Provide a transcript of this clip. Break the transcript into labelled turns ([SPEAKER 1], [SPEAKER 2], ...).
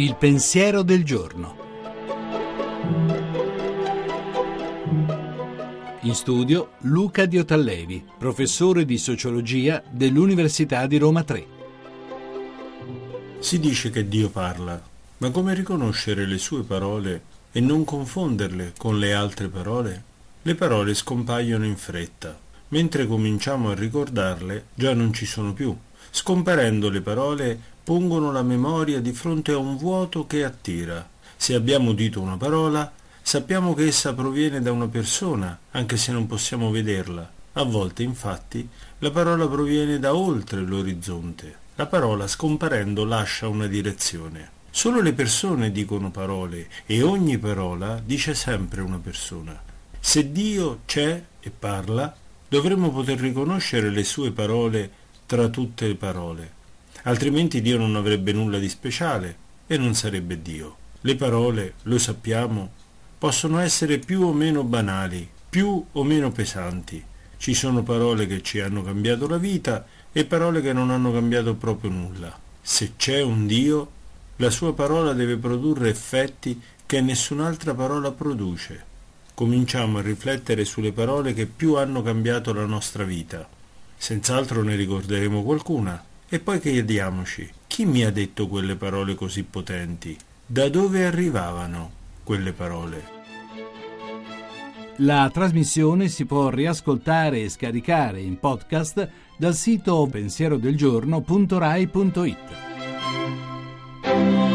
[SPEAKER 1] Il pensiero del giorno. In studio Luca Diotallevi, professore di sociologia dell'Università di Roma 3.
[SPEAKER 2] Si dice che Dio parla, ma come riconoscere le sue parole e non confonderle con le altre parole? Le parole scompaiono in fretta, mentre cominciamo a ricordarle già non ci sono più. Scomparendo le parole pongono la memoria di fronte a un vuoto che attira. Se abbiamo udito una parola, sappiamo che essa proviene da una persona, anche se non possiamo vederla. A volte, infatti, la parola proviene da oltre l'orizzonte. La parola scomparendo lascia una direzione. Solo le persone dicono parole e ogni parola dice sempre una persona. Se Dio c'è e parla, dovremmo poter riconoscere le sue parole tra tutte le parole, altrimenti Dio non avrebbe nulla di speciale e non sarebbe Dio. Le parole, lo sappiamo, possono essere più o meno banali, più o meno pesanti. Ci sono parole che ci hanno cambiato la vita e parole che non hanno cambiato proprio nulla. Se c'è un Dio, la sua parola deve produrre effetti che nessun'altra parola produce. Cominciamo a riflettere sulle parole che più hanno cambiato la nostra vita. Senz'altro ne ricorderemo qualcuna. E poi chiediamoci, chi mi ha detto quelle parole così potenti? Da dove arrivavano quelle parole?
[SPEAKER 1] La trasmissione si può riascoltare e scaricare in podcast dal sito pensierodelgiorno.rai.it.